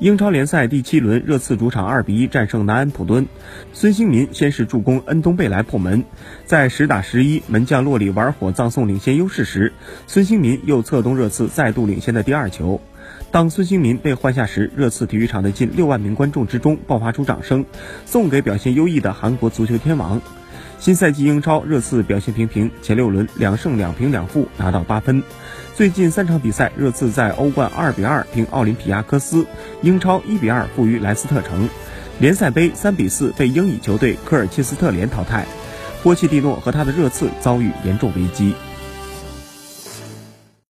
英超联赛第七轮，热刺主场二比一战胜南安普敦。孙兴民先是助攻恩东贝莱破门，在十打十一，门将洛里玩火葬送领先优势时，孙兴民又策动热刺再度领先的第二球。当孙兴民被换下时，热刺体育场的近六万名观众之中爆发出掌声，送给表现优异的韩国足球天王。新赛季英超，热刺表现平平，前六轮两胜两平两负，拿到八分。最近三场比赛，热刺在欧冠二比二平奥林匹亚科斯，英超一比二负于莱斯特城，联赛杯三比四被英乙球队科尔切斯特联淘汰。波切蒂诺和他的热刺遭遇严重危机。